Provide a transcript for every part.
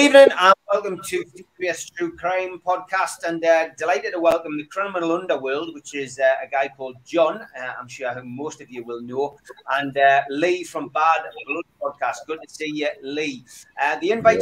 Good evening and welcome to CBS True Crime Podcast. And uh, delighted to welcome the criminal underworld, which is uh, a guy called John. Uh, I'm sure most of you will know, and uh, Lee from Bad Blood Podcast. Good to see you, Lee. Uh, the invite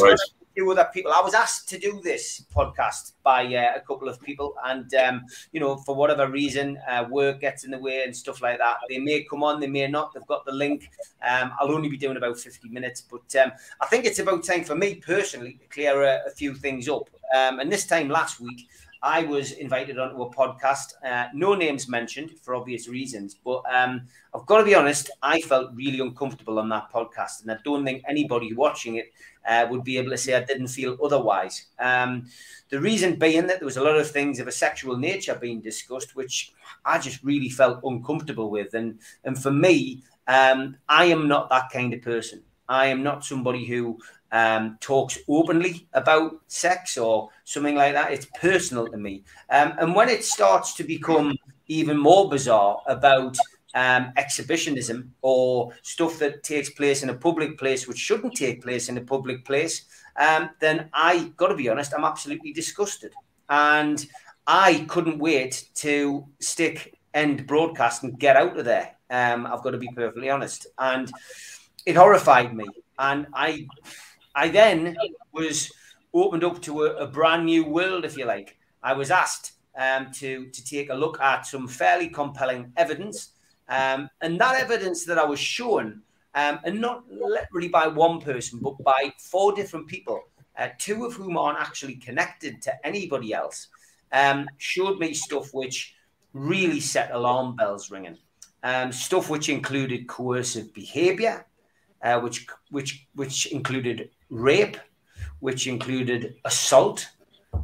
few other people. I was asked to do this podcast by uh, a couple of people, and um, you know, for whatever reason, uh, work gets in the way and stuff like that. They may come on, they may not. They've got the link. Um, I'll only be doing about fifty minutes, but um, I think it's about time for me personally to clear a, a few things up. Um, and this time last week, I was invited onto a podcast. Uh, no names mentioned for obvious reasons, but um, I've got to be honest, I felt really uncomfortable on that podcast, and I don't think anybody watching it uh, would be able to say I didn't feel otherwise. Um, the reason being that there was a lot of things of a sexual nature being discussed, which I just really felt uncomfortable with, and and for me, um, I am not that kind of person. I am not somebody who um, talks openly about sex or something like that. It's personal to me. Um, and when it starts to become even more bizarre about um, exhibitionism or stuff that takes place in a public place which shouldn't take place in a public place, um, then I got to be honest, I'm absolutely disgusted. And I couldn't wait to stick end broadcast and get out of there. Um, I've got to be perfectly honest. And it horrified me. And I I then was opened up to a, a brand new world, if you like. I was asked um, to to take a look at some fairly compelling evidence, um, and that evidence that I was shown, um, and not literally by one person, but by four different people, uh, two of whom aren't actually connected to anybody else, um, showed me stuff which really set alarm bells ringing. Um, stuff which included coercive behaviour, uh, which which which included rape, which included assault,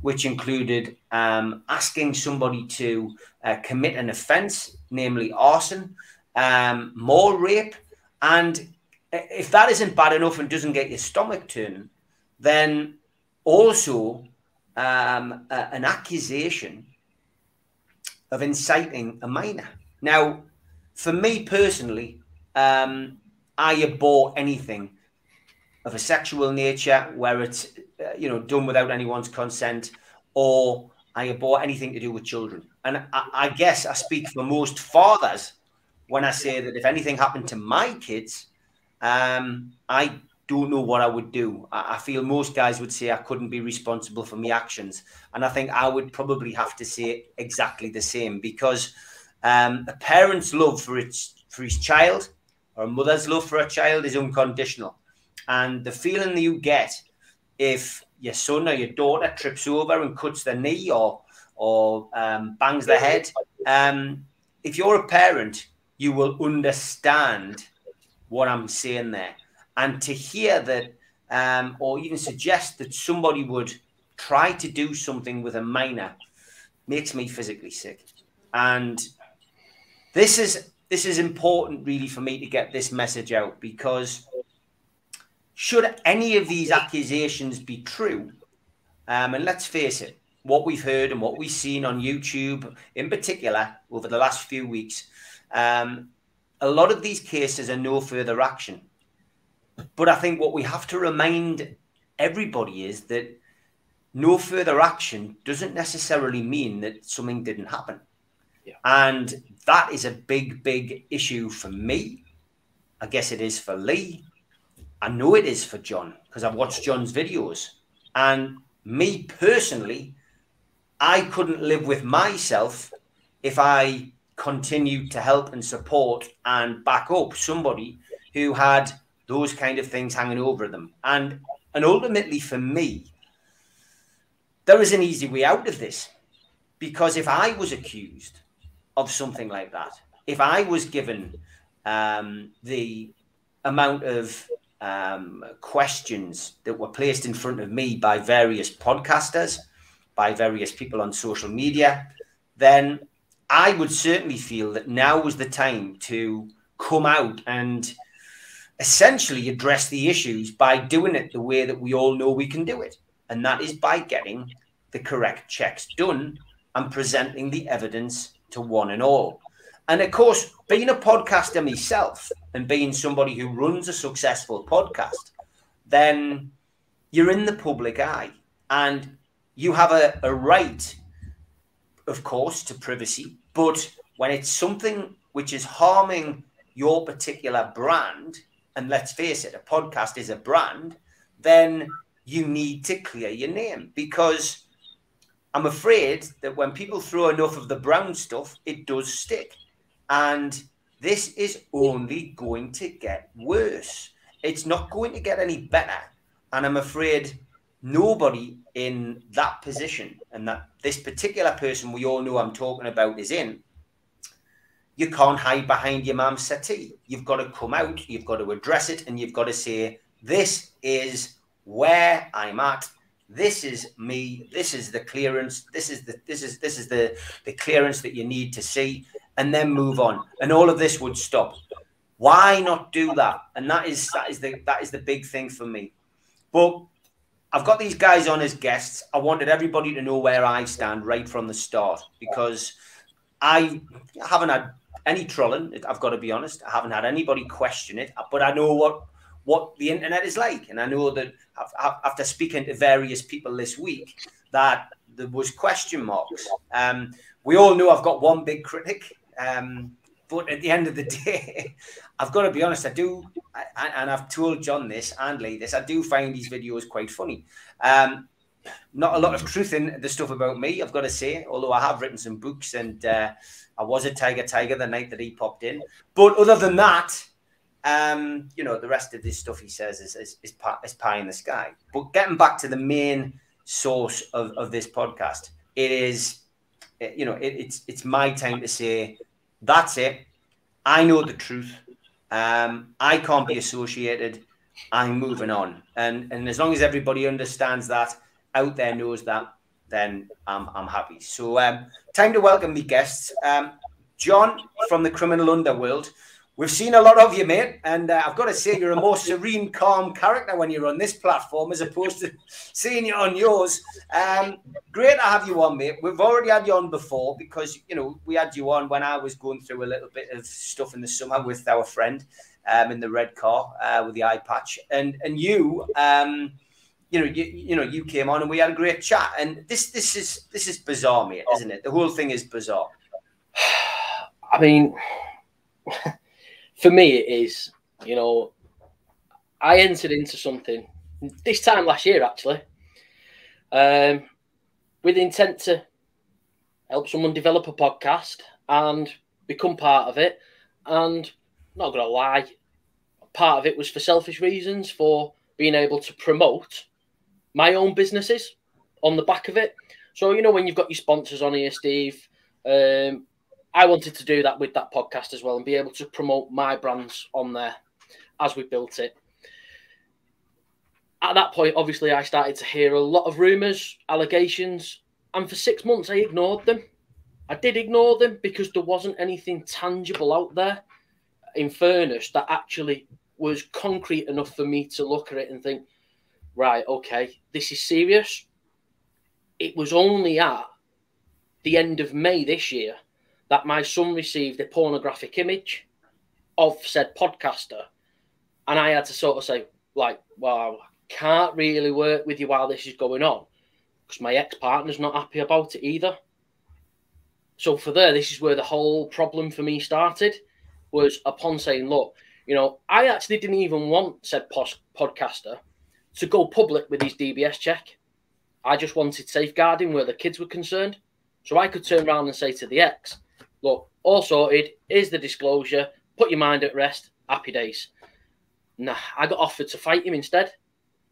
which included um, asking somebody to uh, commit an offence, namely arson, um, more rape. And if that isn't bad enough and doesn't get your stomach turning, then also um, a, an accusation of inciting a minor. Now, for me personally, um, I abhor anything of a sexual nature where it's uh, you know done without anyone's consent or I abhor anything to do with children. And I, I, guess I speak for most fathers when I say that if anything happened to my kids, um, I don't know what I would do. I, I, feel most guys would say I couldn't be responsible for my actions. And I think I would probably have to say exactly the same because um, a parent's love for its for his child or a mother's love for a child is unconditional. And the feeling that you get if your son or your daughter trips over and cuts their knee or or um, bangs their head, um, if you're a parent, you will understand what I'm saying there. And to hear that, um, or even suggest that somebody would try to do something with a minor, makes me physically sick. And this is this is important, really, for me to get this message out because should any of these accusations be true, um, and let's face it, what we've heard and what we've seen on YouTube in particular over the last few weeks, um, a lot of these cases are no further action. But I think what we have to remind everybody is that no further action doesn't necessarily mean that something didn't happen. Yeah. And that is a big, big issue for me. I guess it is for Lee. I know it is for John because I've watched John's videos. And me personally, I couldn't live with myself if I continued to help and support and back up somebody who had those kind of things hanging over them. And and ultimately for me, there is an easy way out of this. Because if I was accused of something like that, if I was given um, the amount of um, questions that were placed in front of me by various podcasters, by various people on social media, then I would certainly feel that now was the time to come out and essentially address the issues by doing it the way that we all know we can do it. And that is by getting the correct checks done and presenting the evidence to one and all. And of course, being a podcaster myself and being somebody who runs a successful podcast, then you're in the public eye and you have a, a right, of course, to privacy. But when it's something which is harming your particular brand, and let's face it, a podcast is a brand, then you need to clear your name because I'm afraid that when people throw enough of the brown stuff, it does stick. And this is only going to get worse. It's not going to get any better. And I'm afraid nobody in that position and that this particular person we all know I'm talking about is in, you can't hide behind your mum's settee. You've got to come out, you've got to address it, and you've got to say, This is where I'm at. This is me. This is the clearance. This is the this is this is the the clearance that you need to see, and then move on. And all of this would stop. Why not do that? And that is that is the that is the big thing for me. But I've got these guys on as guests. I wanted everybody to know where I stand right from the start because I haven't had any trolling. I've got to be honest. I haven't had anybody question it, but I know what what the internet is like, and I know that after speaking to various people this week, that there was question marks. Um, we all know I've got one big critic, um, but at the end of the day, I've got to be honest. I do, I, and I've told John this and Lee this. I do find these videos quite funny. Um, not a lot of truth in the stuff about me, I've got to say. Although I have written some books and. Uh, I was a Tiger Tiger the night that he popped in. But other than that, um, you know, the rest of this stuff he says is, is, is, pie, is pie in the sky. But getting back to the main source of, of this podcast, it is, you know, it, it's, it's my time to say, that's it. I know the truth. Um, I can't be associated. I'm moving on. And, and as long as everybody understands that, out there knows that, then I'm, I'm happy. So, um, time to welcome the guests. Um, John from the criminal underworld. We've seen a lot of you, mate, and uh, I've got to say you're a more serene, calm character when you're on this platform as opposed to seeing you on yours. Um, great to have you on, mate. We've already had you on before because you know we had you on when I was going through a little bit of stuff in the summer with our friend um, in the red car uh, with the eye patch, and and you. Um, you know, you, you know, you came on and we had a great chat. And this, this is this is bizarre, mate, isn't it? The whole thing is bizarre. I mean, for me, it is. You know, I entered into something this time last year, actually, um, with intent to help someone develop a podcast and become part of it. And not gonna lie, part of it was for selfish reasons, for being able to promote my own businesses on the back of it. So, you know, when you've got your sponsors on here, Steve, um, I wanted to do that with that podcast as well and be able to promote my brands on there as we built it. At that point, obviously, I started to hear a lot of rumours, allegations, and for six months I ignored them. I did ignore them because there wasn't anything tangible out there, in fairness, that actually was concrete enough for me to look at it and think, right, okay, this is serious. It was only at the end of May this year that my son received a pornographic image of said podcaster. And I had to sort of say, like, well, I can't really work with you while this is going on because my ex partner's not happy about it either. So for there, this is where the whole problem for me started was upon saying, look, you know, I actually didn't even want said podcaster to go public with his DBS check. I just wanted safeguarding where the kids were concerned. So I could turn around and say to the ex, look, all sorted, here's the disclosure, put your mind at rest, happy days. Nah, I got offered to fight him instead.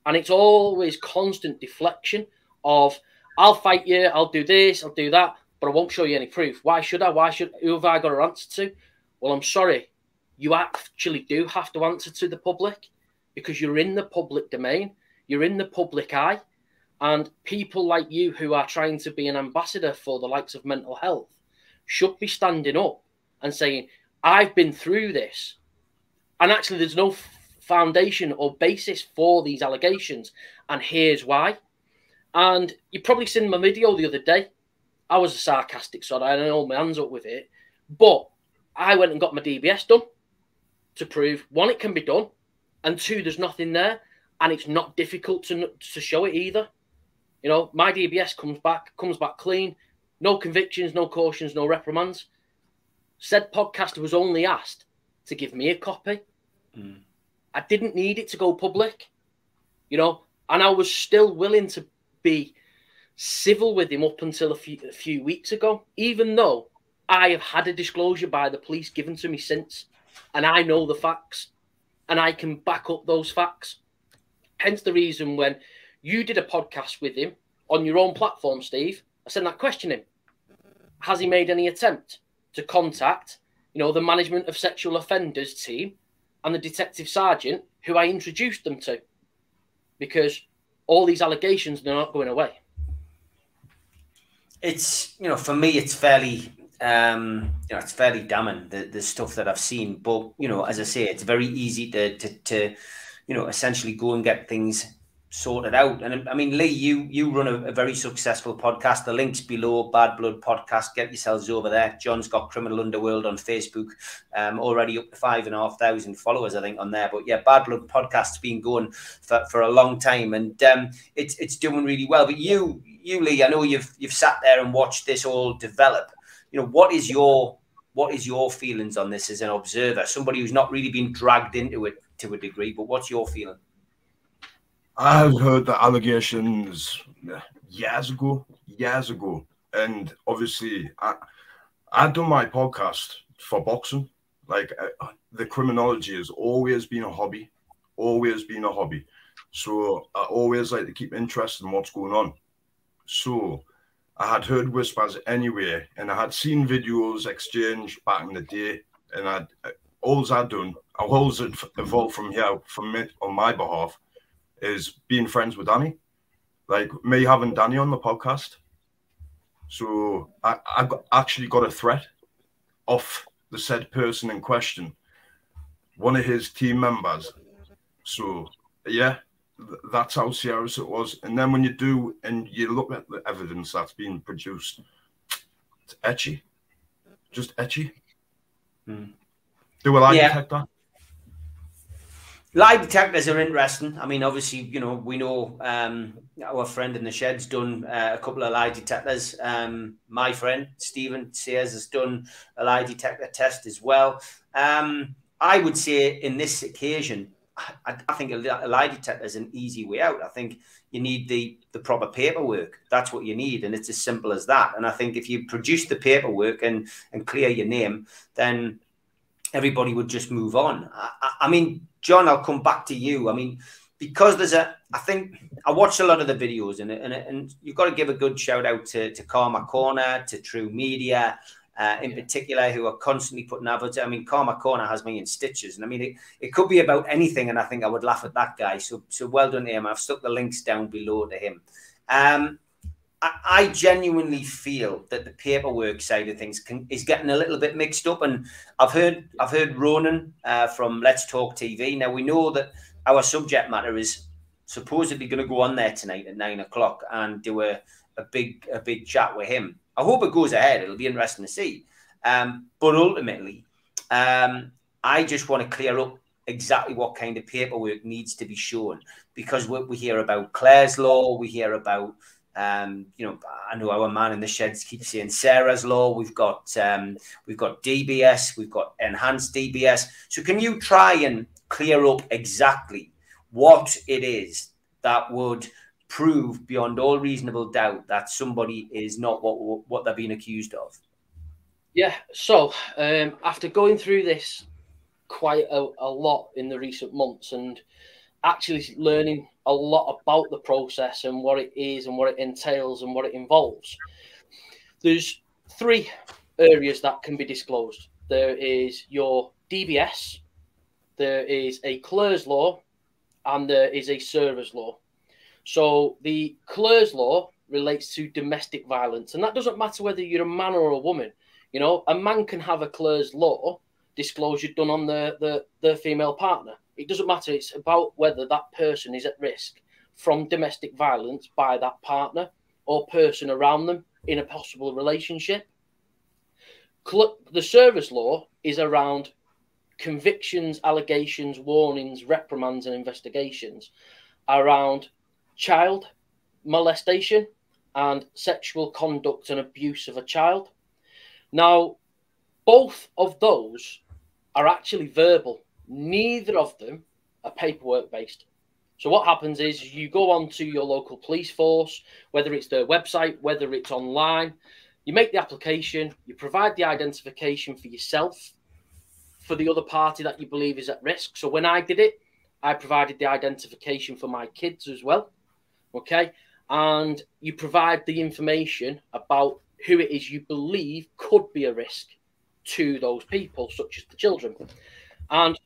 And it's always constant deflection of, I'll fight you, I'll do this, I'll do that, but I won't show you any proof. Why should I? Why should, who have I got to answer to? Well, I'm sorry. You actually do have to answer to the public because you're in the public domain, you're in the public eye, and people like you who are trying to be an ambassador for the likes of mental health should be standing up and saying, I've been through this. And actually, there's no foundation or basis for these allegations. And here's why. And you probably seen my video the other day. I was a sarcastic sort. I don't hold my hands up with it. But I went and got my DBS done to prove one, it can be done, and two, there's nothing there. and it's not difficult to to show it either. You know, my DBS comes back comes back clean, no convictions, no cautions, no reprimands. Said podcaster was only asked to give me a copy. Mm. I didn't need it to go public, you know, and I was still willing to be civil with him up until a few, a few weeks ago, even though I have had a disclosure by the police given to me since, and I know the facts, and I can back up those facts. Hence the reason when you did a podcast with him on your own platform, Steve, I sent that question in. Has he made any attempt to contact, you know, the management of sexual offenders team and the detective sergeant who I introduced them to? Because all these allegations, they're not going away. It's, you know, for me, it's fairly um, you know, it's fairly damning the, the stuff that I've seen. But you know, as I say, it's very easy to to, to you know essentially go and get things sorted out. And I mean, Lee, you you run a, a, very successful podcast. The links below, Bad Blood Podcast. Get yourselves over there. John's got Criminal Underworld on Facebook, um, already up to five and a half thousand followers, I think, on there. But yeah, Bad Blood Podcast's been going for, for a long time, and um, it's it's doing really well. But you you Lee, I know you've you've sat there and watched this all develop you know, what is your what is your feelings on this as an observer, somebody who's not really been dragged into it to a degree, but what's your feeling? I've heard the allegations years ago, years ago, and obviously, I I done my podcast for boxing. Like uh, the criminology has always been a hobby, always been a hobby. So I always like to keep interested in what's going on. So I had heard whispers anyway, and I had seen videos exchanged back in the day, and I'd all I'd done, all that evolved from here from me on my behalf is being friends with Danny, like me having Danny on the podcast. So I, I got, actually got a threat off the said person in question, one of his team members. So yeah, that's how serious it was. And then when you do and you look at the evidence that's being produced, it's etchy, just etchy. Mm. Do a lie yeah. detector. Lie detectors are interesting. I mean, obviously, you know, we know um, our friend in the shed's done uh, a couple of lie detectors. Um, my friend Stephen Sears has done a lie detector test as well. Um, I would say in this occasion, I, I, think a, lie detector is an easy way out. I think you need the the proper paperwork. That's what you need, and it's as simple as that. And I think if you produce the paperwork and and clear your name, then everybody would just move on. I, I mean, John, I'll come back to you. I mean, because there's a, I think I watched a lot of the videos, and and, and you've got to give a good shout out to to Karma Corner, to True Media uh, in particular who are constantly putting adverts. I mean, Karma Corner has me in stitches, and I mean, it, it could be about anything, and I think I would laugh at that guy. So, so well done to him. I've stuck the links down below to him. Um, I, I genuinely feel that the paperwork side of things can, is getting a little bit mixed up, and I've heard I've heard Ronan uh, from Let's Talk TV. Now we know that our subject matter is supposedly going to go on there tonight at nine o'clock and do a, a big a big chat with him. I hope it goes ahead. It'll be interesting to see. Um, but ultimately, um, I just want to clear up exactly what kind of paperwork needs to be shown because we, we hear about Clare's law, we hear about um, you know, I know our man in the sheds keeps saying Sarah's law. We've got um, we've got DBS, we've got enhanced DBS. So can you try and clear up exactly what it is that would prove beyond all reasonable doubt that somebody is not what what they're being accused of. Yeah. So um, after going through this quite a, a lot in the recent months and actually learning a lot about the process and what it is and what it entails and what it involves, there's three areas that can be disclosed. There is your DBS, there is a Clare's law, and there is a Sarah's law. So the Clare's law relates to domestic violence, and that doesn't matter whether you're a man or a woman. You know, a man can have a Clare's law disclosure done on the, the, the female partner. It doesn't matter. It's about whether that person is at risk from domestic violence by that partner or person around them in a possible relationship. The Sarah's law is around convictions, allegations, warnings, reprimands, and investigations. around child molestation and sexual conduct and abuse of a child. Now, both of those are actually verbal. Neither of them are paperwork based. So what happens is you go on to your local police force, whether it's their website, whether it's online, you make the application, you provide the identification for yourself, for the other party that you believe is at risk. So when I did it, I provided the identification for my kids as well. Okay. And you provide the information about who it is you believe could be a risk to those people, such as the children. And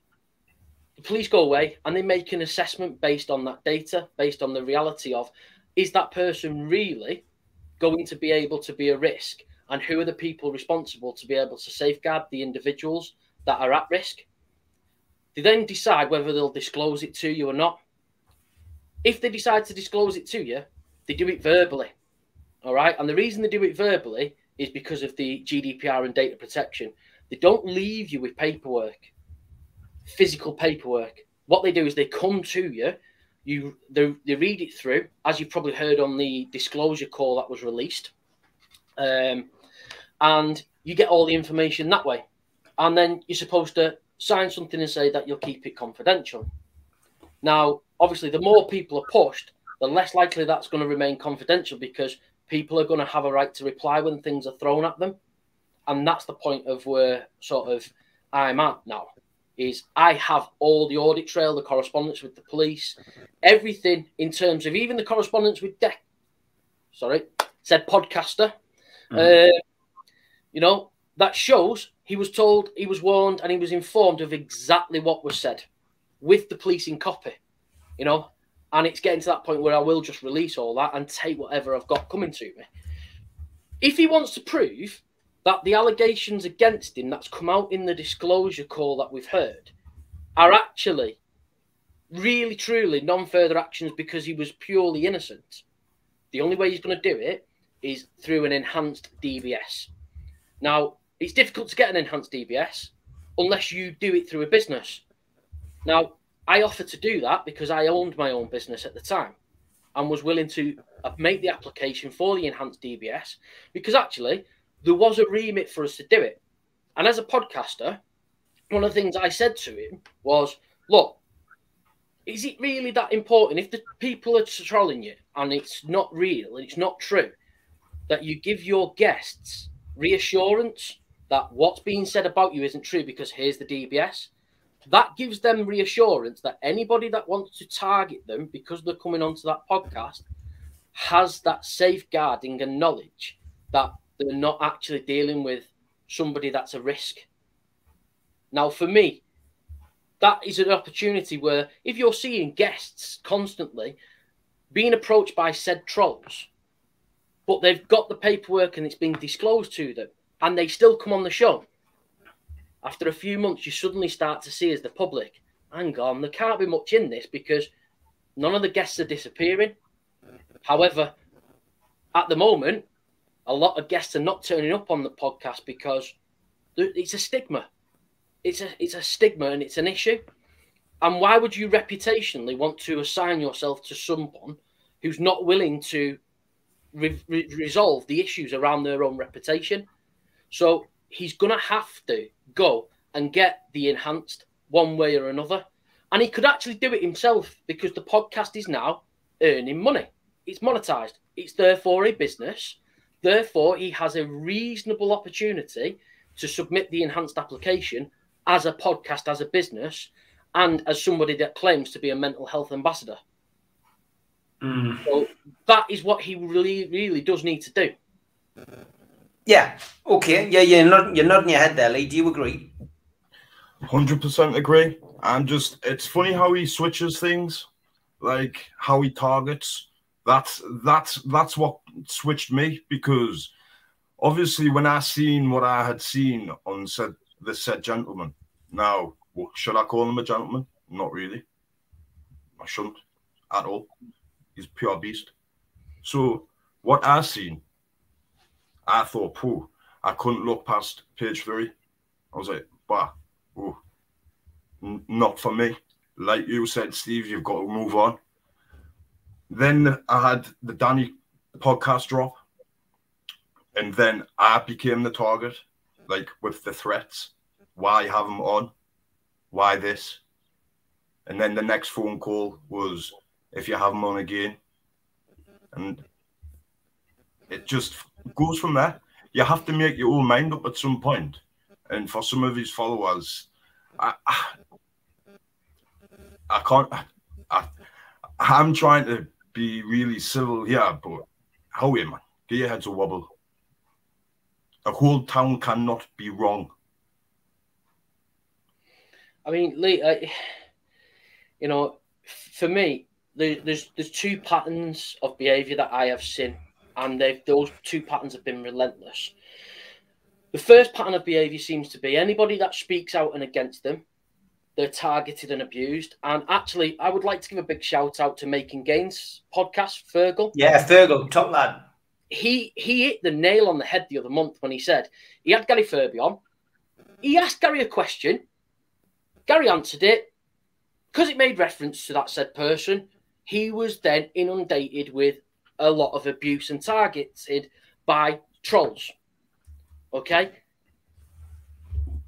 police go away and they make an assessment based on that data, based on the reality of is that person really going to be able to be a risk? And who are the people responsible to be able to safeguard the individuals that are at risk? They then decide whether they'll disclose it to you or not. If they decide to disclose it to you, they do it verbally. All right. And the reason they do it verbally is because of the GDPR and data protection. They don't leave you with paperwork physical paperwork. What they do is they come to you, you they, they read it through, as you probably heard on the disclosure call that was released, um, and you get all the information that way. And then you're supposed to sign something and say that you'll keep it confidential. Now, obviously, the more people are pushed, the less likely that's going to remain confidential because people are going to have a right to reply when things are thrown at them. And that's the point of where sort of I'm at now is I have all the audit trail, the correspondence with the police, everything in terms of even the correspondence with Deck. Sorry, said podcaster. Mm-hmm. Uh, you know that shows he was told, he was warned, and he was informed of exactly what was said with the police in copy. You know, and it's getting to that point where I will just release all that and take whatever I've got coming to me. If he wants to prove that the allegations against him that's come out in the disclosure call that we've heard are actually really truly non-further actions because he was purely innocent. The only way he's going to do it is through an enhanced dbs now it's difficult to get an enhanced dbs unless you do it through a business. Now i offered to do that because i owned my own business at the time and was willing to make the application for the enhanced dbs because actually there was a remit for us to do it. And as a podcaster, one of the things I said to him was, look, is it really that important if the people are trolling you and it's not real and it's not true that you give your guests reassurance that what's being said about you isn't true because here's the DBS? That gives them reassurance that anybody that wants to target them because they're coming onto that podcast has that safeguarding and knowledge that they're not actually dealing with somebody that's a risk. Now, for me, that is an opportunity where if you're seeing guests constantly being approached by said trolls, but they've got the paperwork and it's being disclosed to them, and they still come on the show, after a few months, you suddenly start to see as the public, hang on, there can't be much in this because none of the guests are disappearing. However, at the moment, a lot of guests are not turning up on the podcast because it's a stigma. It's a it's a stigma and it's an issue. And why would you reputationally want to assign yourself to someone who's not willing to re- re- resolve the issues around their own reputation? So he's going to have to go and get the enhanced one way or another. And he could actually do it himself because the podcast is now earning money. It's monetized. It's therefore a business Therefore, he has a reasonable opportunity to submit the enhanced application as a podcast, as a business, and as somebody that claims to be a mental health ambassador. Mm. So that is what he really, really does need to do. Yeah. Okay. Yeah. You're not. You're nodding your head there, Lee. Do you agree? Hundred percent agree. I'm just. It's funny how he switches things, like how he targets that's that's that's what switched me because obviously when I seen what I had seen on said the said gentleman, now should I call him a gentleman? Not really. I shouldn't at all. He's pure beast. So what I seen, I thought, pooh, I couldn't look past page three. I was like, bah, ooh, n- not for me. Like you said, Steve, you've got to move on. Then I had the Danny podcast drop, and then I became the target, like with the threats. Why have him on? Why this? And then the next phone call was, if you have him on again, and it just goes from there. You have to make your own mind up at some point. And for some of his followers, I, I, I can't. I, I'm trying to be really civil here, but Howie, man, get your heads a wobble. A whole town cannot be wrong. I mean, Lee, I, you know, for me, there's there's two patterns of behaviour that I have seen, and those two patterns have been relentless. The first pattern of behaviour seems to be anybody that speaks out and against them, they're targeted and abused. And actually, I would like to give a big shout out to Making Gains podcast, Fergal. Yeah, Fergal, top lad. He he hit the nail on the head the other month when he said he had Gary Furby on. He asked Gary a question. Gary answered it because it made reference to that said person. He was then inundated with a lot of abuse and targeted by trolls. Okay.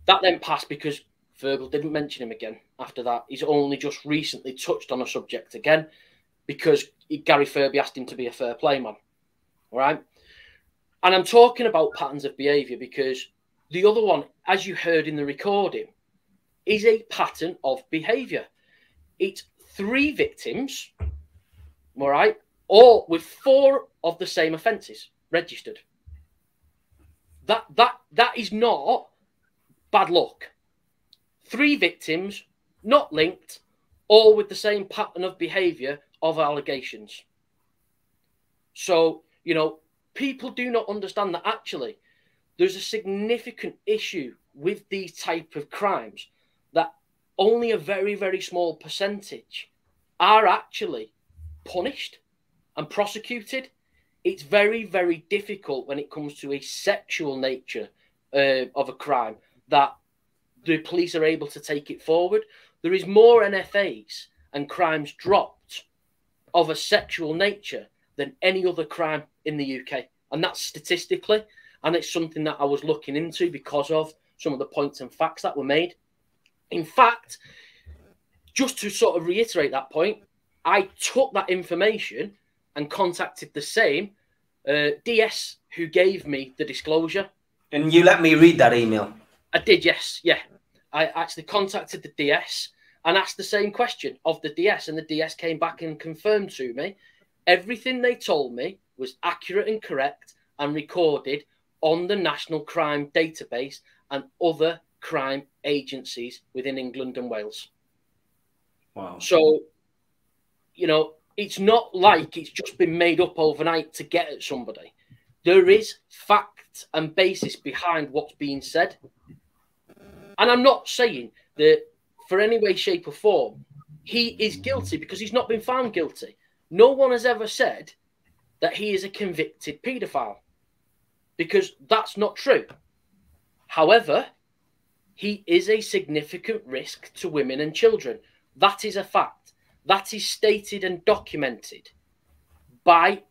That then passed because Fergal didn't mention him again after that. He's only just recently touched on a subject again because Gary Furby asked him to be a fair play man. All right. And I'm talking about patterns of behavior because the other one, as you heard in the recording, is a pattern of behavior. It's three victims, all right, all with four of the same offences registered. That that that is not bad luck three victims, not linked, all with the same pattern of behavior of allegations. So, you know, people do not understand that actually there's a significant issue with these type of crimes that only a very, very small percentage are actually punished and prosecuted. It's very, very difficult when it comes to a sexual nature uh, of a crime that the police are able to take it forward. There is more NFAs and crimes dropped of a sexual nature than any other crime in the UK. And that's statistically. And it's something that I was looking into because of some of the points and facts that were made. In fact, just to sort of reiterate that point, I took that information and contacted the same uh, DS who gave me the disclosure. And you let me read that email. I did, yes, yeah. I actually contacted the DS and asked the same question of the DS, and the DS came back and confirmed to me everything they told me was accurate and correct and recorded on the National Crime Database and other crime agencies within England and Wales. Wow. So, you know, it's not like it's just been made up overnight to get at somebody. There is fact and basis behind what's being said. And I'm not saying that for any way, shape, or form, he is guilty because he's not been found guilty. No one has ever said that he is a convicted paedophile because that's not true. However, he is a significant risk to women and children. That is a fact. That is stated and documented by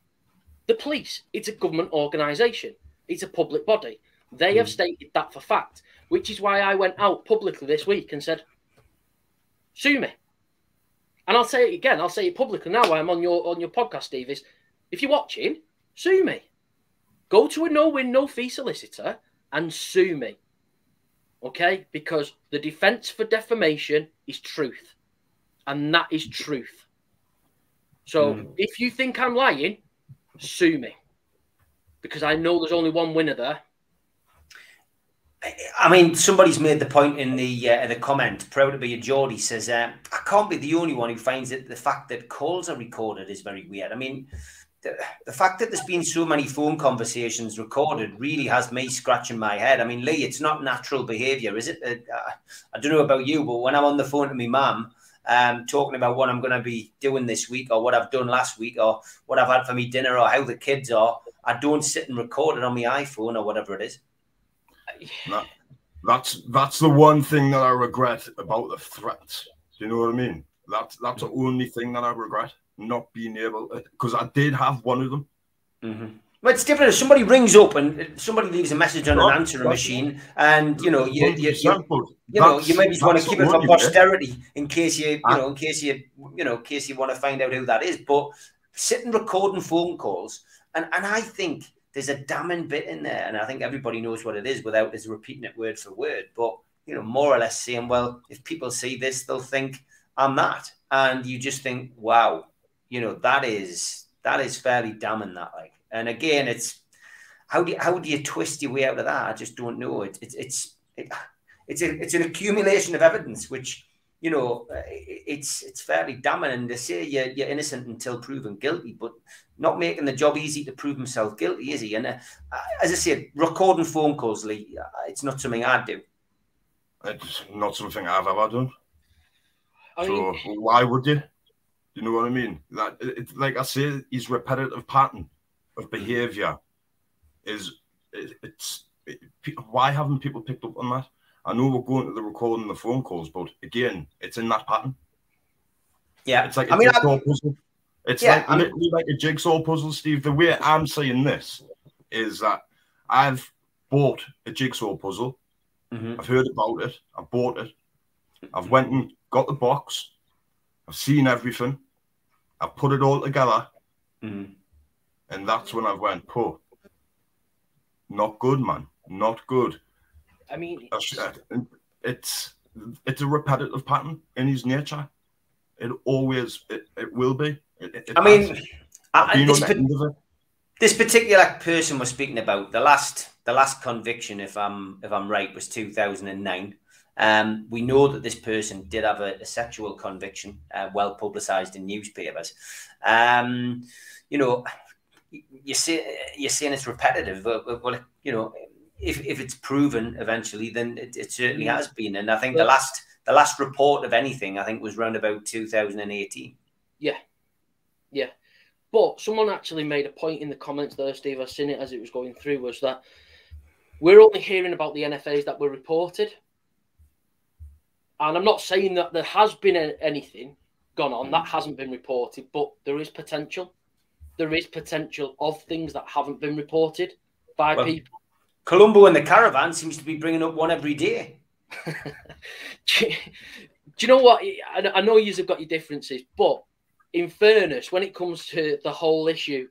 the police. It's a government organisation, it's a public body. They have hmm. stated that for fact which is why I went out publicly this week and said, sue me. And I'll say it again, I'll say it publicly now I'm on your on your podcast, Steve, is if you're watching, sue me. Go to a no-win, no-fee solicitor and sue me. Okay? Because the defense for defamation is truth. And that is truth. So mm. if you think I'm lying, sue me. Because I know there's only one winner there, I mean, somebody's made the point in the uh, in the comment. Proud to be a Geordie says, uh, "I can't be the only one who finds that The fact that calls are recorded is very weird. I mean, the, the fact that there's been so many phone conversations recorded really has me scratching my head. I mean, Lee, it's not natural behaviour, is it? Uh, I don't know about you, but when I'm on the phone to my mum, um, talking about what I'm going to be doing this week or what I've done last week or what I've had for me dinner or how the kids are, I don't sit and record it on my iPhone or whatever it is. That, that's that's the one thing that I regret about the threats. Do you know what I mean? That's that's the only thing that I regret not being able because I did have one of them. Mm-hmm. Well, it's different. If somebody rings up and somebody leaves a message on an answering machine, and you know, you you, you, you know, you maybe want to keep it for posterity in case you, you know, in case you, you know, in case you want to find out who that is. But sitting recording phone calls, and and I think there's a damning bit in there, and I think everybody knows what it is without us repeating it word for word. But you know, more or less saying, well, if people see this, they'll think I'm that, and you just think, wow, you know, that is that is fairly damning. That like. And again, it's how do you, how do you twist your way out of that? I just don't know. It, it it's it, it's a, it's an accumulation of evidence, which you know it's it's fairly damning. And they say you're, you're innocent until proven guilty, but not making the job easy to prove himself guilty, is he? And uh, as I said, recording phone calls, Lee, uh, it's not something I do. It's not something I've ever done. I mean, so why would you? You know what I mean? That it, like I say, his repetitive pattern of behaviour is it, it's it, why haven't people picked up on that? I know we're going to the recording the phone calls, but again, it's in that pattern. Yeah, it's like a I mean, jigsaw I, puzzle. It's yeah, like literally like a jigsaw puzzle, Steve. The way I'm saying this is that I've bought a jigsaw puzzle. Mm-hmm. I've heard about it. I've bought it. I've went and got the box. I've seen everything. I've put it all together. Mm-hmm. And that's when I went, "Poor, not good, man, not good." I mean, it's it's a repetitive pattern in his nature. It always it, it will be. It, it I mean, I, this, this particular person we're speaking about the last the last conviction, if I'm if I'm right, was 2009. Um, we know that this person did have a, a sexual conviction, uh, well publicised in newspapers. Um, you know, you say you're saying it's repetitive. Well, you know, if, if it's proven eventually, then it, it certainly mm. has been. And I think the last the last report of anything, I think, was around about 2018. Yeah, yeah. But someone actually made a point in the comments there, Steve. I've seen it as it was going through. Was that we're only hearing about the NFAs that were reported, and I'm not saying that there has been anything gone on that mm. hasn't been reported, but there is potential there is potential of things that haven't been reported by well, people. Colombo and the caravan seems to be bringing up one every day. do, you, do, you know what? I, I know you've got your differences, but in fairness, when it comes to the whole issue,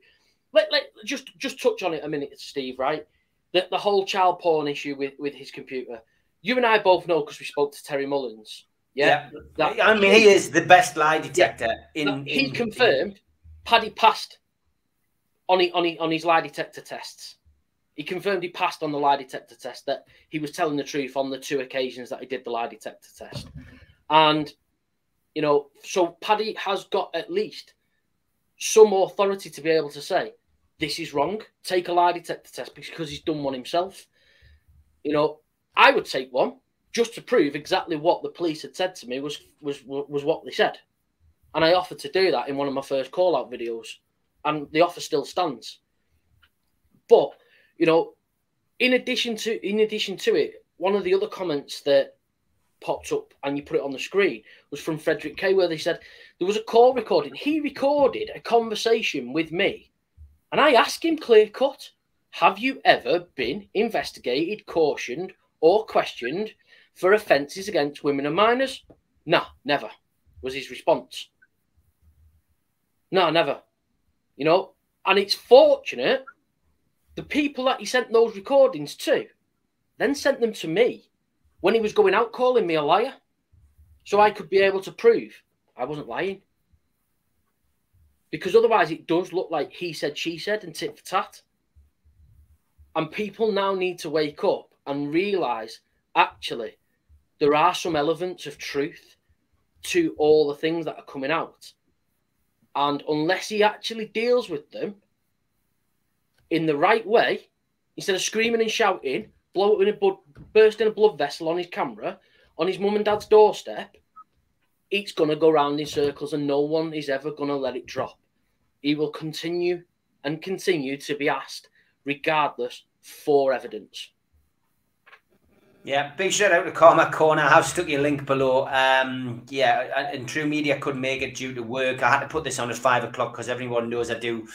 let, let just just touch on it a minute, Steve. Right, the the whole child porn issue with with his computer. You and I both know because we spoke to Terry Mullins. Yeah, yeah. That, I mean, he is the best lie detector yeah, in. He in, confirmed in... Paddy passed on, he, on, he, on his lie detector tests. He confirmed he passed on the lie detector test, that he was telling the truth on the two occasions that he did the lie detector test. And, you know, so Paddy has got at least some authority to be able to say, this is wrong. Take a lie detector test because he's done one himself. You know, I would take one just to prove exactly what the police had said to me was was was what they said, and I offered to do that in one of my first call out videos and the offer still stands. But you know, in addition to in addition to it, one of the other comments that popped up and you put it on the screen was from Frederick Kay, where they said there was a call recording. He recorded a conversation with me, and I asked him clear cut, "Have you ever been investigated, cautioned, or questioned for offences against women and minors?" No, never. Was his response. No, never. You know, and it's fortunate the people that he sent those recordings to then sent them to me when he was going out calling me a liar. So I could be able to prove I wasn't lying. Because otherwise, it does look like he said, she said, and tit for tat. And people now need to wake up and realize actually there are some elements of truth to all the things that are coming out. And unless he actually deals with them in the right way, instead of screaming and shouting, blow in a blood, burst in a blood vessel on his camera, on his mum and dad's doorstep, it's going to go round in circles and no one is ever going to let it drop. He will continue and continue to be asked, regardless, for evidence. Yeah, big shout out to Karma Corner. I've stuck your link below. Um, yeah, and True Media couldn't make it due to work. I had to put this on at five o'clock because everyone knows I do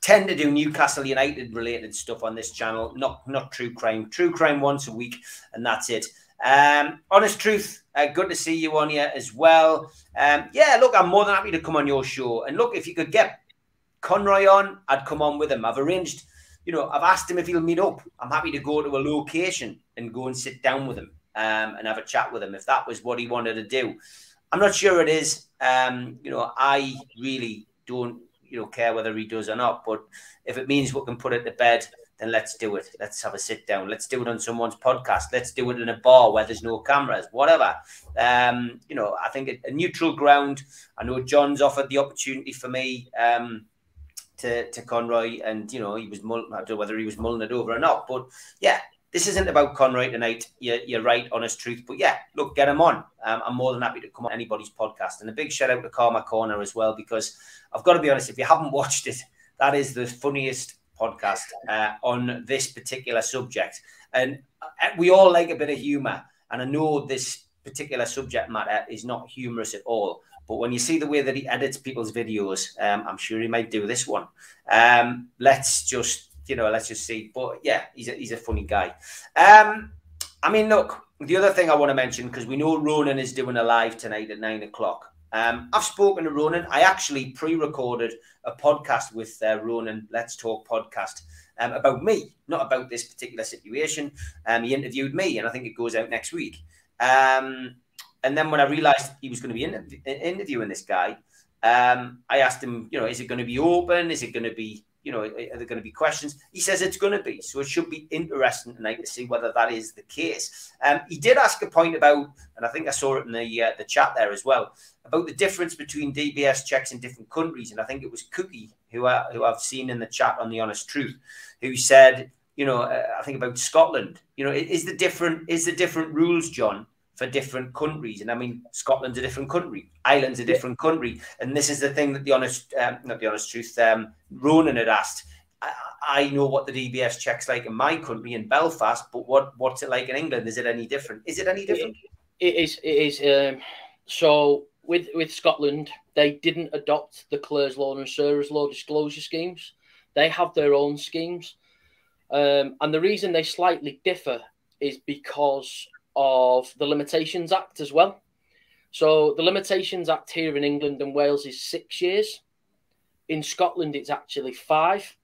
tend to do Newcastle United related stuff on this channel, not not true crime. True crime once a week, and that's it. Um, honest truth, uh, good to see you on here as well. Um, yeah, look, I'm more than happy to come on your show. And look, if you could get Conroy on, I'd come on with him. I've arranged, you know, I've asked him if he'll meet up. I'm happy to go to a location and go and sit down with him um, and have a chat with him if that was what he wanted to do. I'm not sure it is. Um, you know, I really don't, you know, care whether he does or not. But if it means we can put it to bed then let's do it. Let's have a sit down. Let's do it on someone's podcast. Let's do it in a bar where there's no cameras, whatever. Um, you know, I think a, a, neutral ground. I know John's offered the opportunity for me um, to, to Conroy, and, you know, he was, mull- I don't know whether he was mulling it over or not, but yeah, this isn't about Conroy tonight. You're, you're right, honest truth. But yeah, look, get him on. Um, I'm more than happy to come on anybody's podcast. And a big shout out to Karma Corner as well, because I've got to be honest, if you haven't watched it, that is the funniest podcast uh, on this particular subject. And uh, we all like a bit of humor. And I know this particular subject matter is not humorous at all. But when you see the way that he edits people's videos, um, I'm sure he might do this one. Um, let's just, you know, let's just see. But yeah, he's a, he's a funny guy. Um, I mean, look, the other thing I want to mention, because we know Ronan is doing a live tonight at nine o'clock. Um, I've spoken to Ronan. I actually pre-recorded a podcast with uh, Ronan, Let's Talk podcast, um, about me, not about this particular situation. Um, he interviewed me, and I think it goes out next week. Um, and then when I realised he was going to be in, interviewing this guy, um, I asked him, you know, is it going to be open? Is it going to be you know, are there going to be questions? He says it's going to be. So it should be interesting tonight to see whether that is the case. Um, he did ask a point about, and I think I saw it in the uh, the chat there as well, about the difference between DBS checks in different countries. And I think it was Cookie who I, who I've seen in the chat on the Honest Truth, who said, you know, uh, I think about Scotland. You know, is the different is the different rules, John, for different countries. And I mean, Scotland's a different country, Ireland's a different yeah. country. And this is the thing that the honest, um, not the honest truth, um, Ronan had asked. I, I, know what the DBS checks like in my country in Belfast, but what what's it like in England? Is it any different? Is it any different? it, it is. It is. Um, so with with Scotland, they didn't adopt the Clare's Law and Sarah's Law disclosure schemes. They have their own schemes. Um, and the reason they slightly differ is because of the Limitations Act as well. So the Limitations Act here in England and Wales is six years. In Scotland, it's actually five.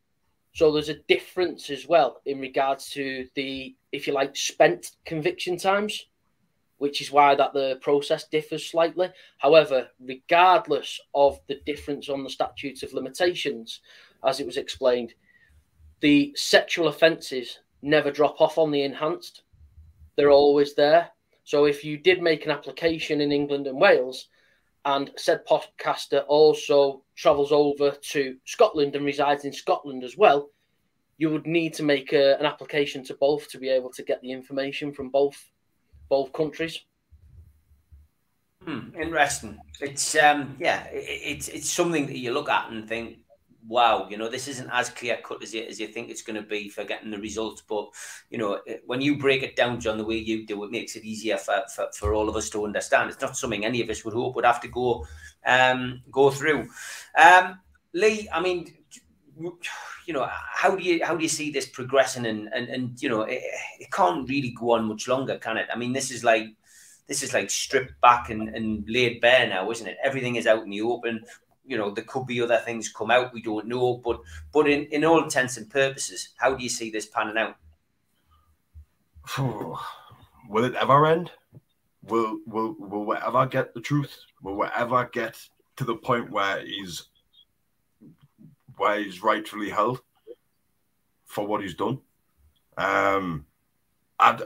So there's a difference as well in regards to the, if you like, spent conviction times, which is why that the process differs slightly. However, regardless of the difference on the statutes of limitations, as it was explained, the sexual offences never drop off on the enhanced they're always there. So if you did make an application in England and Wales, and said podcaster also travels over to Scotland and resides in Scotland as well, you would need to make a, an application to both to be able to get the information from both both countries. Hmm, interesting. It's um, yeah, it, it's it's something that you look at and think, wow, you know, this isn't as clear cut as you, as you think it's going to be for getting the results. But, you know, when you break it down, John, the way you do, it makes it easier for, for, for all of us to understand. It's not something any of us would hope would have to go um, go through. Um, Lee, I mean, you know, how do you how do you see this progressing? And and, and you know, it, it can't really go on much longer, can it? I mean, this is like this is like stripped back and, and laid bare now, isn't it? Everything is out in the open you know there could be other things come out we don't know but but in in all intents and purposes how do you see this panning out? Will it ever end? Will will will we ever get the truth will we ever get to the point where he's where he's rightfully held for what he's done. Um I,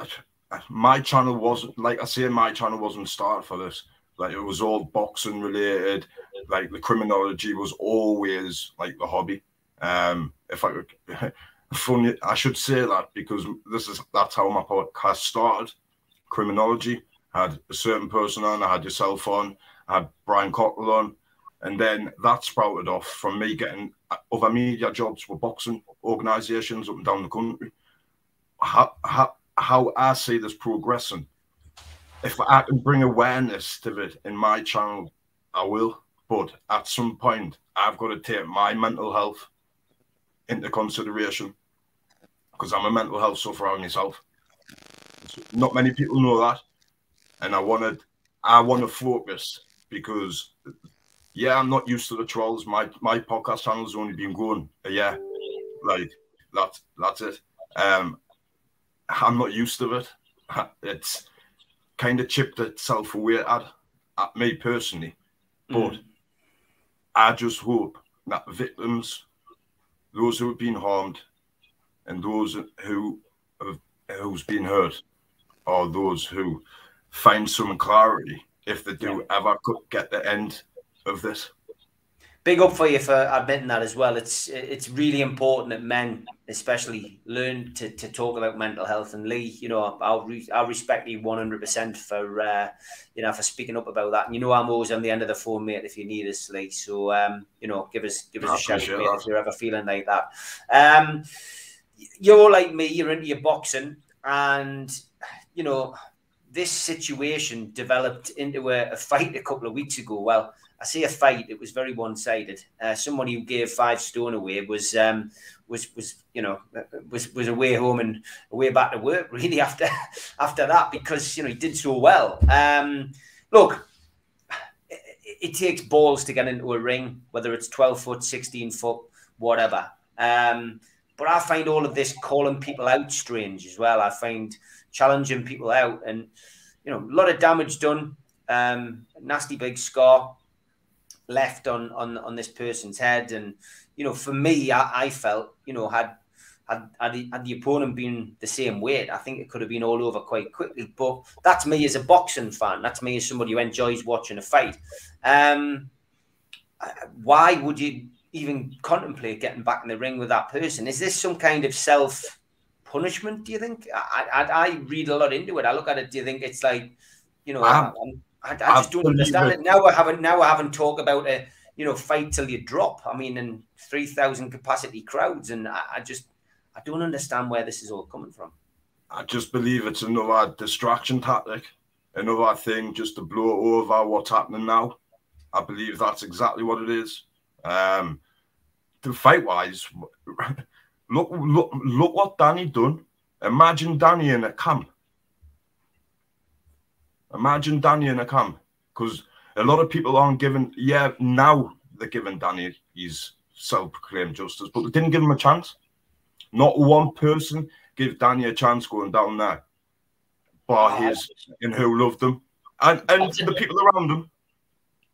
my channel wasn't like i say my channel wasn't started for this like it was all boxing related. Like the criminology was always like the hobby. Um, if I could, funny, I should say that because this is that's how my podcast started. Criminology I had a certain person on. I had yourself on. I had Brian Cockerill on, and then that sprouted off from me getting other media jobs with boxing organisations up and down the country. How, how, how I see this progressing. If I can bring awareness to it in my channel, I will. But at some point, I've got to take my mental health into consideration because I'm a mental health sufferer myself. Not many people know that, and I wanted, I want to focus because, yeah, I'm not used to the trolls. My my podcast channel's only been going a year, like that's that's it. Um, I'm not used to it. It's kind of chipped itself away at, at me personally, but mm. I just hope that victims, those who have been harmed, and those who have who's been hurt, are those who find some clarity if they do yeah. ever get the end of this big up for you for admitting that as well. It's it's really important that men, especially, learn to, to talk about mental health. And Lee, you know, I'll re- I'll respect you one hundred percent for uh, you know for speaking up about that. And you know, I'm always on the end of the phone, mate. If you need us, Lee, so um, you know, give us give us I a shout, mate, if you're ever feeling like that. Um, you're like me. You're into your boxing, and you know. This situation developed into a, a fight a couple of weeks ago. Well, I see a fight. It was very one-sided. Uh, someone who gave five stone away was um, was was you know was was away home and away back to work really after after that because you know he did so well. Um, look, it, it, takes balls to get into a ring, whether it's twelve foot, sixteen foot, whatever. Um, but I find all of this calling people out strange as well. I find challenging people out and you know a lot of damage done. Um, nasty big scar left on on on this person's head. And you know, for me, I, I felt you know had had, had the, had, the, opponent been the same weight, I think it could have been all over quite quickly. But that's me as a boxing fan. That's me as somebody who enjoys watching a fight. Um, why would you even contemplate getting back in the ring with that person? Is this some kind of self punishment? Do you think? I, I, I read a lot into it. I look at it. Do you think it's like, you know, I'm, I, I just don't understand it. Now we're having now we're having talk about a you know fight till you drop. I mean, in three thousand capacity crowds, and I, I, just I don't understand where this is all coming from. I just believe it's another distraction tactic, another thing just to blow over what's happening now. I believe that's exactly what it is. Um, the fight wise, look look look what Danny done. Imagine Danny in a camp Imagine Danny in a camp because a lot of people aren't given. Yeah, now they're giving Danny his self-proclaimed justice, but they didn't give him a chance. Not one person gave Danny a chance going down there, bar his and who loved him and and the people around him.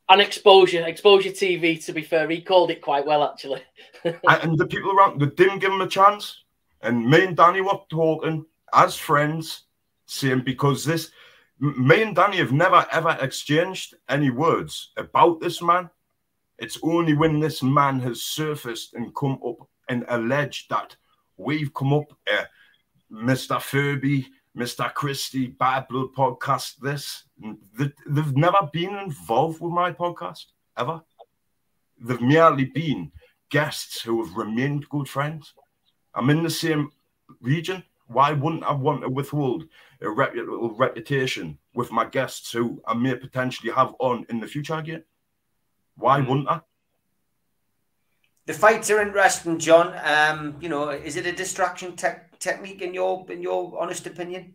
And exposure, exposure TV. To be fair, he called it quite well actually. and the people around, they didn't give him a chance. And me and Danny were talking as friends, saying because this me and Danny have never ever exchanged any words about this man. It's only when this man has surfaced and come up and alleged that we've come up, uh, Mr. Furby, Mr. Christie, Bad Blood podcast, this. They've never been involved with my podcast, ever. They've merely been guests who have remained good friends. I'm in the same region. Why wouldn't I want to withhold a reputable reputation with my guests who I may potentially have on in the future again. Why mm. wouldn't I? The fights are interesting, John. Um, you know, is it a distraction te- technique in your in your honest opinion?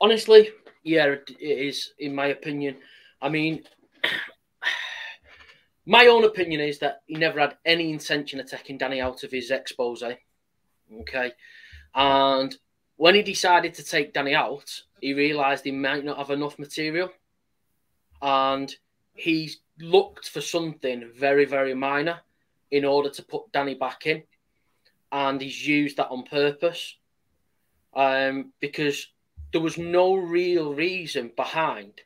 Honestly, yeah, it is. In my opinion, I mean, my own opinion is that he never had any intention of taking Danny out of his expose. Okay, and when he decided to take Danny out, he realised he might not have enough material. And he looked for something very, very minor in order to put Danny back in. And he's used that on purpose um, because there was no real reason behind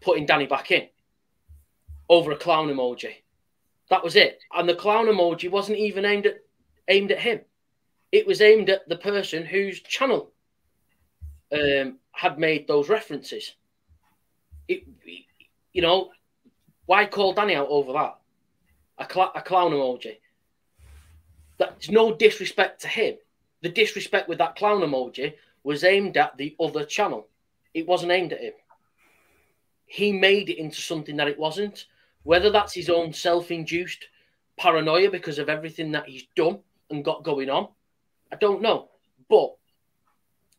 putting Danny back in over a clown emoji. That was it. And the clown emoji wasn't even aimed at aimed at him it was aimed at the person whose channel um, had made those references. It, you know, why call Danny out over that? A, cl- a clown emoji. That's no disrespect to him. The disrespect with that clown emoji was aimed at the other channel. It wasn't aimed at him. He made it into something that it wasn't. Whether that's his own self induced paranoia because of everything that he's done and got going on, I don't know. But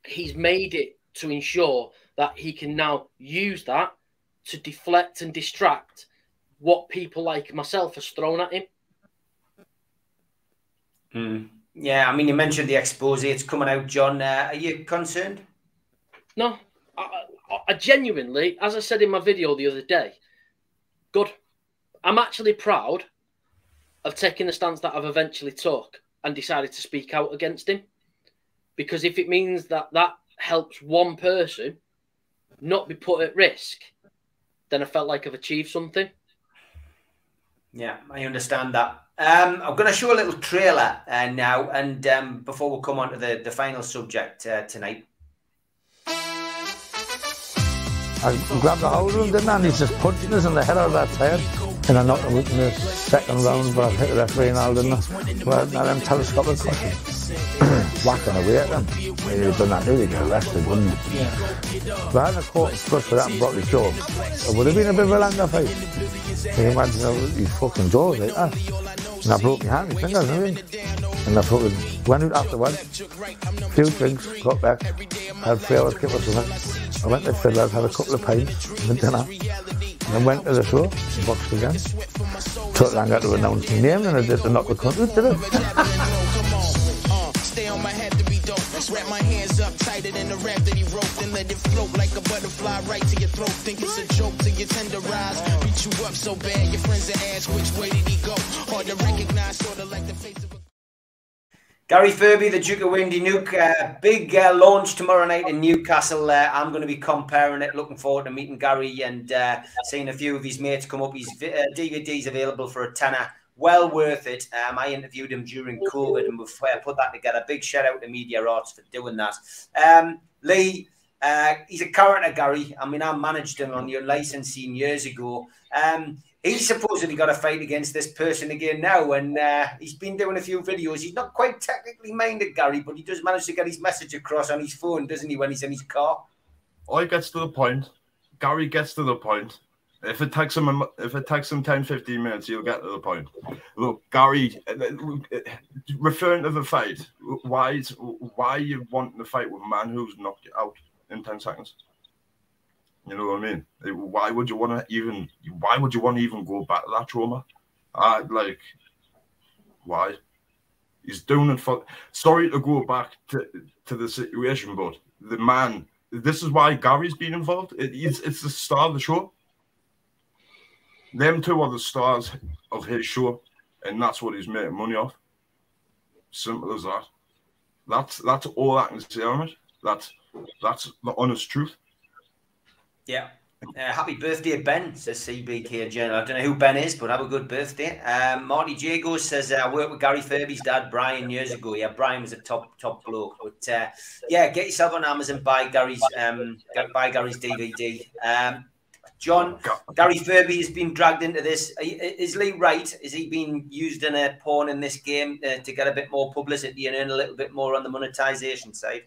he's made it to ensure that he can now use that to deflect and distract what people like myself has thrown at him. Mm. Yeah, I mean, you mentioned the expose. It's coming out, John. Uh, are you concerned? No, I, I, I genuinely, as I said in my video the other day, good. I'm actually proud of taking the stance that I've eventually took and decided to speak out against him. Because if it means that that helps one person not be put at risk, then I felt like I've achieved something. Yeah, I understand that. Um, I'm going to show a little trailer uh, now, and um, before we come on to the, the final subject uh, tonight. I grabbed the hold of him, didn't I? And he's just punching us in the head out of that head. And I knocked him out in the second round, but I hit the referee and all, didn't I? Well, now them telescopic cautions. Whacking away at them. If he'd done that, he'd get arrested, wouldn't he? Yeah. If I hadn't caught and for that and brought his jaw, it would have been a bit of a longer fight. Can you imagine his fucking jaws like that? And I broke my hand, my fingers and everything. And I fucking went out afterwards, few drinks, got back, had three hours kip or something. I went to Fiddler's, had a couple of pints, went dinner, and then went to the show, boxed again. Took longer to announce my name than I did to knock the out, did it? Wrap my hands up tighter than the rap that he wrote, then let it float like a butterfly right to your throat. Think it's a joke till you tenderize. Beat you up so bad, your friends ask which way did he go. Hard to recognize, sorta like the face of Gary Furby, the Duke of Windy Nook, uh, big uh, launch tomorrow night in Newcastle. Uh, I'm going to be comparing it. Looking forward to meeting Gary and uh, seeing a few of his mates come up. His DVD's uh, available for a tenner well worth it. Um, I interviewed him during COVID and we've uh, put that together. Big shout out to Media Arts for doing that. Um, Lee, uh, he's a character, Gary. I mean, I managed him on your licensing years ago. Um, he's supposedly got a fight against this person again now, and uh, he's been doing a few videos. He's not quite technically minded, Gary, but he does manage to get his message across on his phone, doesn't he, when he's in his car? He gets to the point. Gary gets to the point. If it takes him, if it takes him 10, 15 minutes, he'll get to the point. Look, Gary, uh, uh, uh, referring to the fight, why why you wanting to fight with a man who's knocked you out in 10 seconds? You know what I mean? Why would you want to even? Why would you want to even go back to that trauma? I like, why? He's doing it for. Sorry to go back to to the situation, but the man. This is why Gary's been involved. It, it's, it's the star of the show them two are the stars of his show, and that's what he's making money off. Simple as that. That's that's all I can say on it. That's that's the honest truth. Yeah. Uh, happy birthday, Ben, says CBK Journal. I don't know who Ben is, but have a good birthday. Um, Marty Jago says, uh, I worked with Gary Furby's dad, Brian, years ago. Yeah, Brian was a top top bloke. But uh, yeah, get yourself on Amazon, buy Gary's um, buy Gary's DVD. Um, John, Gary Furby has been dragged into this. Is Lee right? Is he being used in a pawn in this game uh, to get a bit more publicity and earn a little bit more on the monetization side?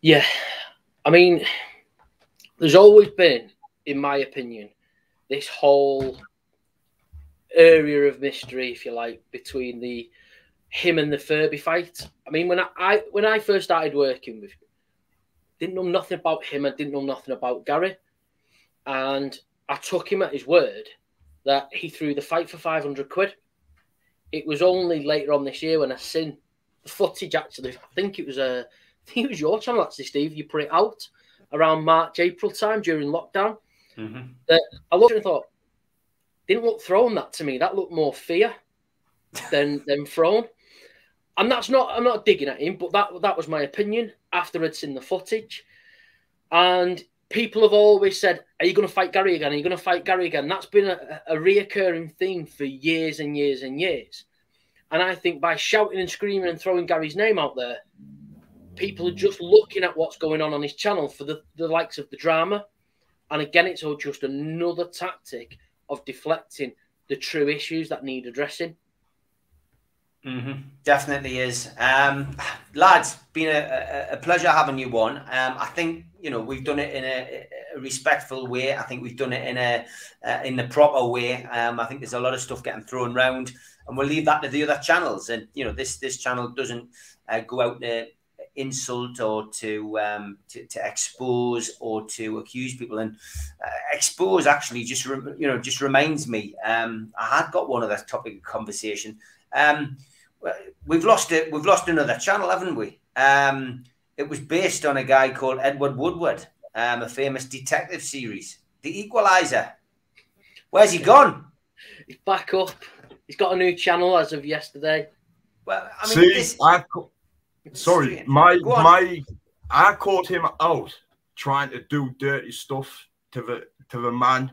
Yeah. I mean, there's always been, in my opinion, this whole area of mystery, if you like, between the him and the Furby fight. I mean, when I, I when I first started working with him, didn't know nothing about him. I didn't know nothing about Gary and I took him at his word that he threw the fight for 500 quid. It was only later on this year when I seen the footage. Actually, I think it was a, uh, I think it was your channel actually, Steve. You put it out around March, April time during lockdown. Mm-hmm. That I looked and thought, didn't look thrown that to me. That looked more fear than than thrown. And that's not I'm not digging at him, but that that was my opinion after I'd seen the footage. And people have always said, Are you going to fight Gary again? Are you going to fight Gary again? That's been a, a reoccurring theme for years and years and years. And I think by shouting and screaming and throwing Gary's name out there, people are just looking at what's going on on his channel for the, the likes of the drama. And again, it's all just another tactic of deflecting the true issues that need addressing. Mm-hmm. Definitely is. Um, lads, been a, a, pleasure having you on. Um, I think you know we've done it in a, a respectful way. I think we've done it in a uh, in the proper way. Um, I think there's a lot of stuff getting thrown around, and we'll leave that to the other channels. And you know this this channel doesn't uh, go out to insult or to, um, to, to expose or to accuse people. And uh, expose actually just re- you know just reminds me. Um, I had got one of that topic of conversation. Um, we've lost it. We've lost another channel, haven't we? Um, it was based on a guy called Edward Woodward, um, a famous detective series, The Equalizer. Where's he gone? He's back up. He's got a new channel as of yesterday. Well, I mean, See, this... I, sorry, my my, I caught him out trying to do dirty stuff to the to the man,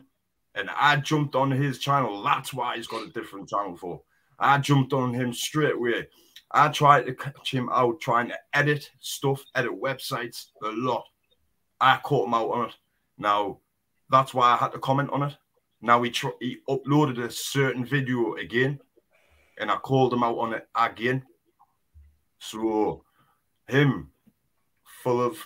and I jumped on his channel. That's why he's got a different channel for. I jumped on him straight away. I tried to catch him out trying to edit stuff, edit websites a lot. I caught him out on it. Now, that's why I had to comment on it. Now he, tr- he uploaded a certain video again, and I called him out on it again. So, him, full of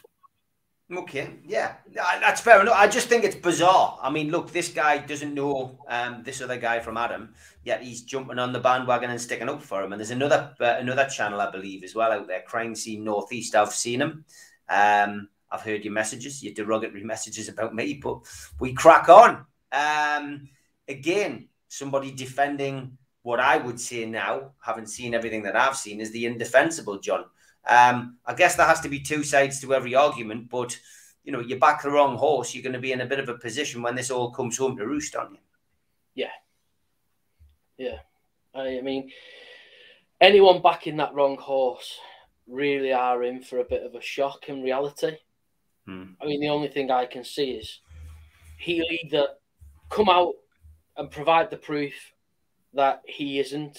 Okay, yeah, that's fair enough. I just think it's bizarre. I mean, look, this guy doesn't know um, this other guy from Adam, yet he's jumping on the bandwagon and sticking up for him. And there's another uh, another channel, I believe, as well out there, Crime Scene Northeast. I've seen him. Um, I've heard your messages, your derogatory messages about me, but we crack on. Um, again, somebody defending what I would say now, having seen everything that I've seen, is the indefensible, John. Um, I guess there has to be two sides to every argument, but you know, you back the wrong horse, you're going to be in a bit of a position when this all comes home to roost on you. Yeah, yeah. I, mean, anyone backing that wrong horse really are in for a bit of a shock in reality. Hmm. I mean, the only thing I can see is he'll either come out and provide the proof that he isn't,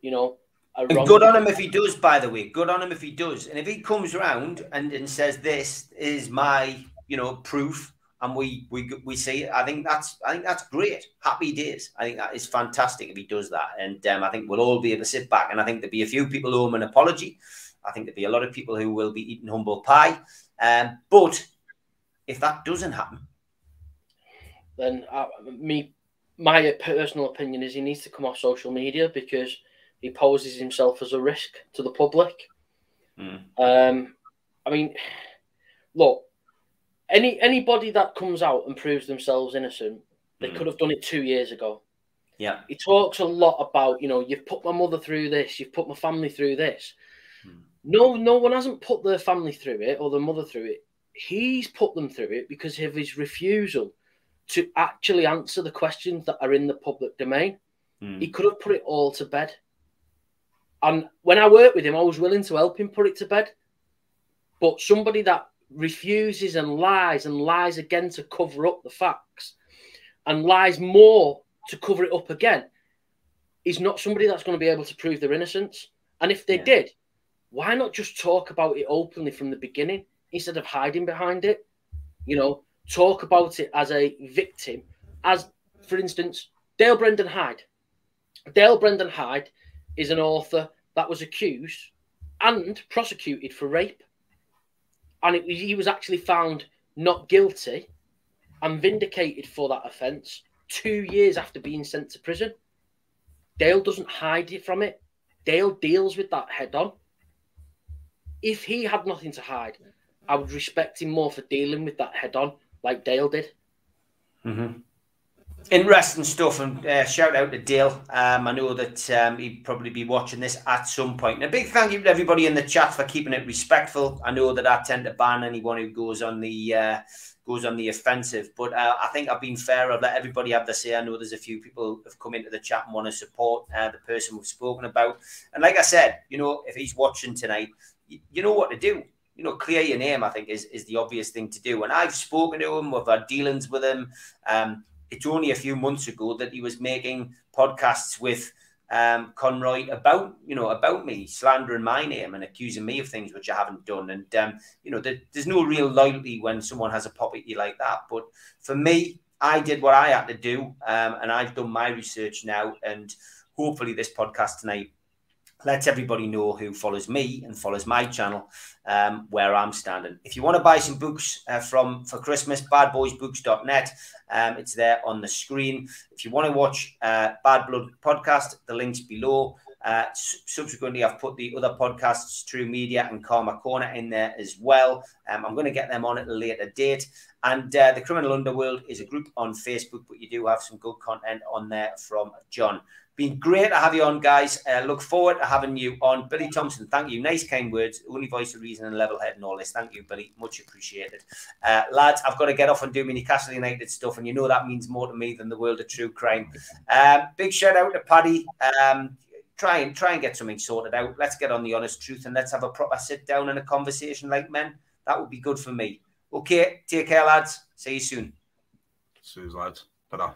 you know, and good on him if he does, by the way. Good on him if he does. And if he comes around and, and says, This is my, you know, proof, and we we we see it, I think that's I think that's great. Happy days. I think that is fantastic if he does that. And um, I think we'll all be able to sit back. And I think there'll be a few people who owe him an apology. I think there'll be a lot of people who will be eating humble pie. Um, but if that doesn't happen, then uh, me, my personal opinion is he needs to come off social media because he poses himself as a risk to the public. Mm. Um, I mean, look, any anybody that comes out and proves themselves innocent, they mm. could have done it two years ago. Yeah, he talks a lot about you know you've put my mother through this, you've put my family through this. Mm. No, no one hasn't put their family through it or their mother through it. He's put them through it because of his refusal to actually answer the questions that are in the public domain. Hmm. He could have put it all to bed. And when I worked with him, I was willing to help him put it to bed. But somebody that refuses and lies and lies again to cover up the facts and lies more to cover it up again is not somebody that's going to be able to prove their innocence. And if they yeah. did, why not just talk about it openly from the beginning instead of hiding behind it? You know, talk about it as a victim, as for instance, Dale Brendan Hyde. Dale Brendan Hyde is an author that was accused and prosecuted for rape. And it, he was actually found not guilty and vindicated for that offence two years after being sent to prison. Dale doesn't hide it from it. Dale deals with that head on. If he had nothing to hide, I would respect him more for dealing with that head on, like Dale did. Mm-hmm interesting stuff and uh, shout out to Dale. Um, I know that um, he'd probably be watching this at some point. And a big thank you to everybody in the chat for keeping it respectful. I know that I tend to ban anyone who goes on the uh, goes on the offensive, but uh, I think I've been fair. I've let everybody have their say. I know there's a few people who've come into the chat and want to support uh, the person we've spoken about. And like I said, you know, if he's watching tonight, you, you know what to do you know, clear your name, I think, is, is the obvious thing to do. And I've spoken to him, we've had dealings with him. Um, it's only a few months ago that he was making podcasts with um, Conroy about you know about me slandering my name and accusing me of things which I haven't done. And um, you know, there, there's no real loyalty when someone has a pop at you like that. But for me, I did what I had to do, um, and I've done my research now. And hopefully, this podcast tonight lets everybody know who follows me and follows my channel um, where I'm standing. If you want to buy some books uh, from for Christmas, badboysbooks.net, um, it's there on the screen. If you want to watch uh, Bad Blood podcast, the link's below. Uh, subsequently, I've put the other podcasts, True Media and Karma Corner, in there as well. Um, I'm going to get them on at a later date. And uh, the Criminal Underworld is a group on Facebook, but you do have some good content on there from John. Been great to have you on, guys. Uh, look forward to having you on. Billy Thompson, thank you. Nice, kind words. Only voice of reason and level head and all this. Thank you, Billy. Much appreciated. Uh, lads, I've got to get off and do my Newcastle United stuff, and you know that means more to me than the world of true crime. Um, big shout out to Paddy. Um, try and try and get something sorted out. Let's get on the honest truth and let's have a proper sit down and a conversation like men. That would be good for me. Okay, take care, lads. See you soon. See you, lads. ta